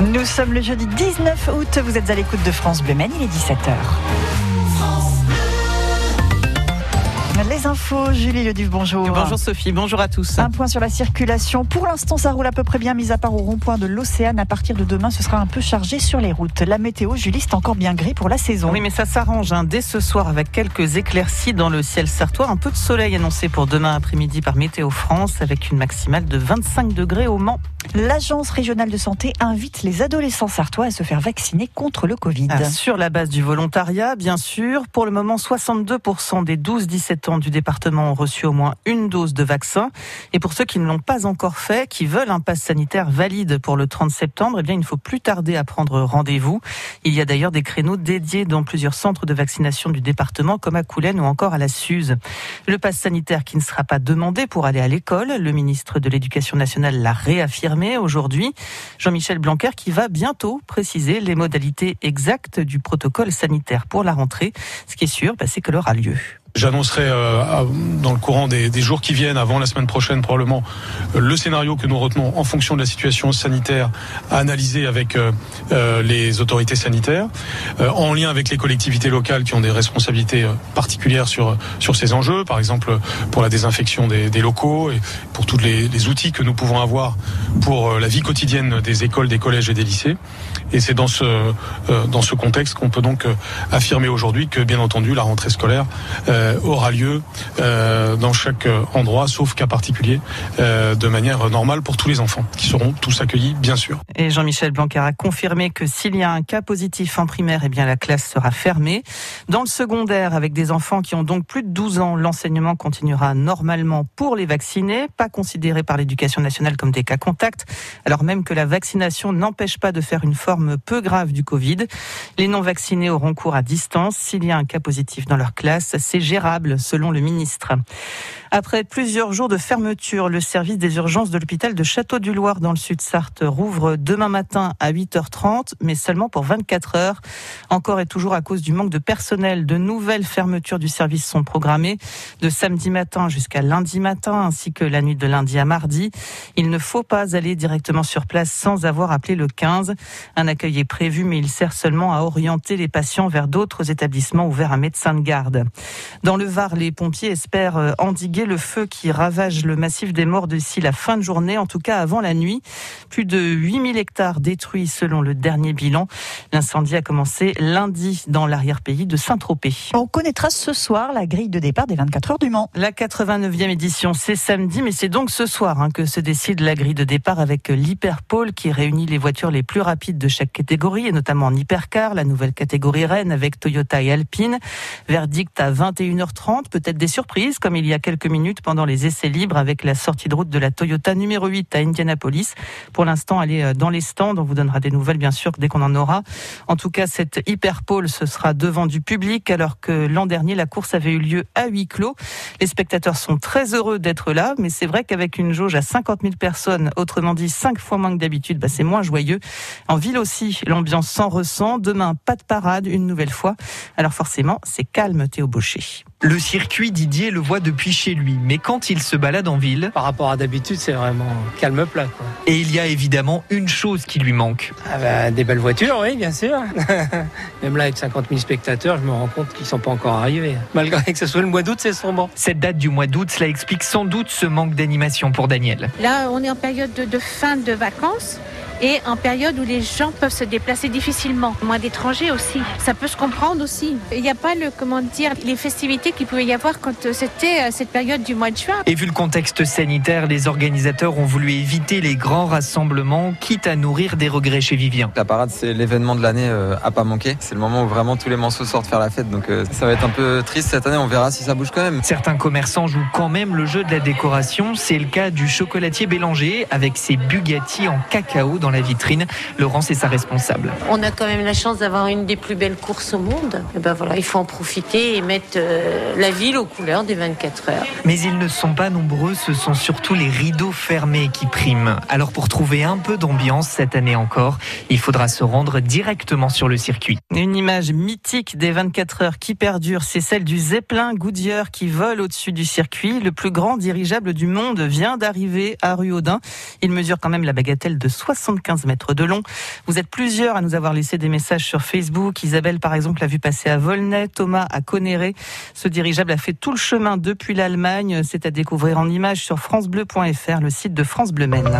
Nous sommes le jeudi 19 août, vous êtes à l'écoute de France Bleu il est 17h. Les infos, Julie Leduc, bonjour. Bonjour Sophie, bonjour à tous. Un point sur la circulation. Pour l'instant, ça roule à peu près bien, mis à part au rond-point de l'Océane. À partir de demain, ce sera un peu chargé sur les routes. La météo, Julie, c'est encore bien gris pour la saison. Oui, mais ça s'arrange hein. dès ce soir avec quelques éclaircies dans le ciel sartois. Un peu de soleil annoncé pour demain après-midi par Météo France avec une maximale de 25 degrés au Mans. L'Agence régionale de santé invite les adolescents sartois à se faire vacciner contre le Covid. Ah, sur la base du volontariat, bien sûr. Pour le moment, 62% des 12-17 ans du département ont reçu au moins une dose de vaccin. Et pour ceux qui ne l'ont pas encore fait, qui veulent un pass sanitaire valide pour le 30 septembre, eh bien, il ne faut plus tarder à prendre rendez-vous. Il y a d'ailleurs des créneaux dédiés dans plusieurs centres de vaccination du département, comme à Coulennes ou encore à la Suze. Le pass sanitaire qui ne sera pas demandé pour aller à l'école, le ministre de l'Éducation nationale l'a réaffirmé aujourd'hui. Jean-Michel Blanquer qui va bientôt préciser les modalités exactes du protocole sanitaire pour la rentrée. Ce qui est sûr, bah, c'est que aura lieu. J'annoncerai euh, dans le courant des, des, jours qui viennent, avant la semaine prochaine probablement, euh, le scénario que nous retenons en fonction de la situation sanitaire à analyser avec euh, euh les autorités sanitaires, en lien avec les collectivités locales qui ont des responsabilités particulières sur sur ces enjeux, par exemple pour la désinfection des, des locaux et pour tous les, les, outils que nous pouvons avoir pour la vie quotidienne des écoles, des collèges et des lycées. Et c'est dans ce dans ce contexte qu'on peut donc affirmer aujourd'hui que bien entendu la rentrée scolaire euh, aura lieu euh, dans chaque endroit, sauf cas particulier, euh, de manière normale pour tous les enfants, qui seront tous accueillis, bien sûr. Et Jean-Michel Blanquer a confirmé que s'il y a un cas positif en primaire, eh bien la classe sera fermée. Dans le secondaire, avec des enfants qui ont donc plus de 12 ans, l'enseignement continuera normalement pour les vacciner, pas considérés par l'éducation nationale comme des cas contacts, alors même que la vaccination n'empêche pas de faire une forme peu grave du Covid. Les non vaccinés auront cours à distance. S'il y a un cas positif dans leur classe, c'est gérable, selon le ministre. Après plusieurs jours de fermeture, le service des urgences de l'hôpital de Château-du-Loir dans le sud-Sarthe rouvre demain matin à 8h30, mais seulement pour 24 heures. Encore et toujours à cause du manque de personnel, de nouvelles fermetures du service sont programmées de samedi matin jusqu'à lundi matin, ainsi que la nuit de lundi à mardi. Il ne faut pas aller directement sur place sans avoir appelé le 15. Un accueil est prévu, mais il sert seulement à orienter les patients vers d'autres établissements ouverts à médecin de garde. Dans le Var, les pompiers espèrent euh, endiguer le feu qui ravage le massif des morts d'ici la fin de journée, en tout cas avant la nuit. Plus de 8000 hectares détruits selon le dernier bilan. L'incendie a commencé lundi dans l'arrière-pays de Saint-Tropez. On connaîtra ce soir la grille de départ des 24 heures du Mans. La 89e édition, c'est samedi, mais c'est donc ce soir hein, que se décide la grille de départ avec l'Hyperpole qui réunit les voitures les plus rapides de chaque catégorie, et notamment en hypercar, la nouvelle catégorie Rennes avec Toyota et Alpine. Verdict à 21h30, peut-être des surprises, comme il y a quelques minutes pendant les essais libres avec la sortie de route de la Toyota numéro 8 à Indianapolis. Pour l'instant, elle est euh, dans les stands. On vous donnera des nouvelles, bien sûr, dès qu'on en aura. En tout cas, cette hyperpole, ce sera devant du public, alors que l'an dernier, la course avait eu lieu à huis clos. Les spectateurs sont très heureux d'être là, mais c'est vrai qu'avec une jauge à 50 000 personnes, autrement dit 5 fois moins que d'habitude, bah, c'est moins joyeux. En ville aussi, l'ambiance s'en ressent. Demain, pas de parade, une nouvelle fois. Alors forcément, c'est calme, Théo Baucher. Le circuit, Didier le voit depuis chez lui, mais quand il se balade en ville... Par rapport à d'habitude, c'est vraiment calme plat. Quoi. Et il y a évidemment une chose qui lui manque. Ah bah, des belles voitures, oui, bien sûr. Même là, avec 50 000 spectateurs, je me rends compte qu'ils sont pas encore arrivés. Malgré que ce soit le mois d'août, c'est sombre. Cette date du mois d'août, cela explique sans doute ce manque d'animation pour Daniel. Là, on est en période de, de fin de vacances et en période où les gens peuvent se déplacer difficilement. Moins d'étrangers aussi. Ça peut se comprendre aussi. Il n'y a pas le, comment dire, les festivités qu'il pouvait y avoir quand euh, c'était euh, cette période du mois de juin. Et vu le contexte sanitaire, les organisateurs ont voulu éviter les grands rassemblements, quitte à nourrir des regrets chez Vivien. La parade, c'est l'événement de l'année euh, à pas manquer. C'est le moment où vraiment tous les morceaux sortent faire la fête. Donc ça va être un peu triste cette année. On verra si ça bouge quand même. Certains commerçants jouent quand même le jeu de la décoration. C'est le cas du chocolatier Bélanger avec ses Bugatti en cacao dans la vitrine. Laurence est sa responsable. On a quand même la chance d'avoir une des plus belles courses au monde. Et ben voilà, il faut en profiter et mettre euh, la ville aux couleurs des 24 heures. Mais ils ne sont pas nombreux, ce sont surtout les rideaux fermés qui priment. Alors pour trouver un peu d'ambiance cette année encore, il faudra se rendre directement sur le circuit. Une image mythique des 24 heures qui perdure, c'est celle du Zeppelin Goodyear qui vole au-dessus du circuit. Le plus grand dirigeable du monde vient d'arriver à Ruaudin. Il mesure quand même la bagatelle de 75 75 mètres de long. Vous êtes plusieurs à nous avoir laissé des messages sur Facebook. Isabelle, par exemple, l'a vu passer à Volnay, Thomas à Conéré. Ce dirigeable a fait tout le chemin depuis l'Allemagne. C'est à découvrir en images sur francebleu.fr, le site de France Bleu Maine.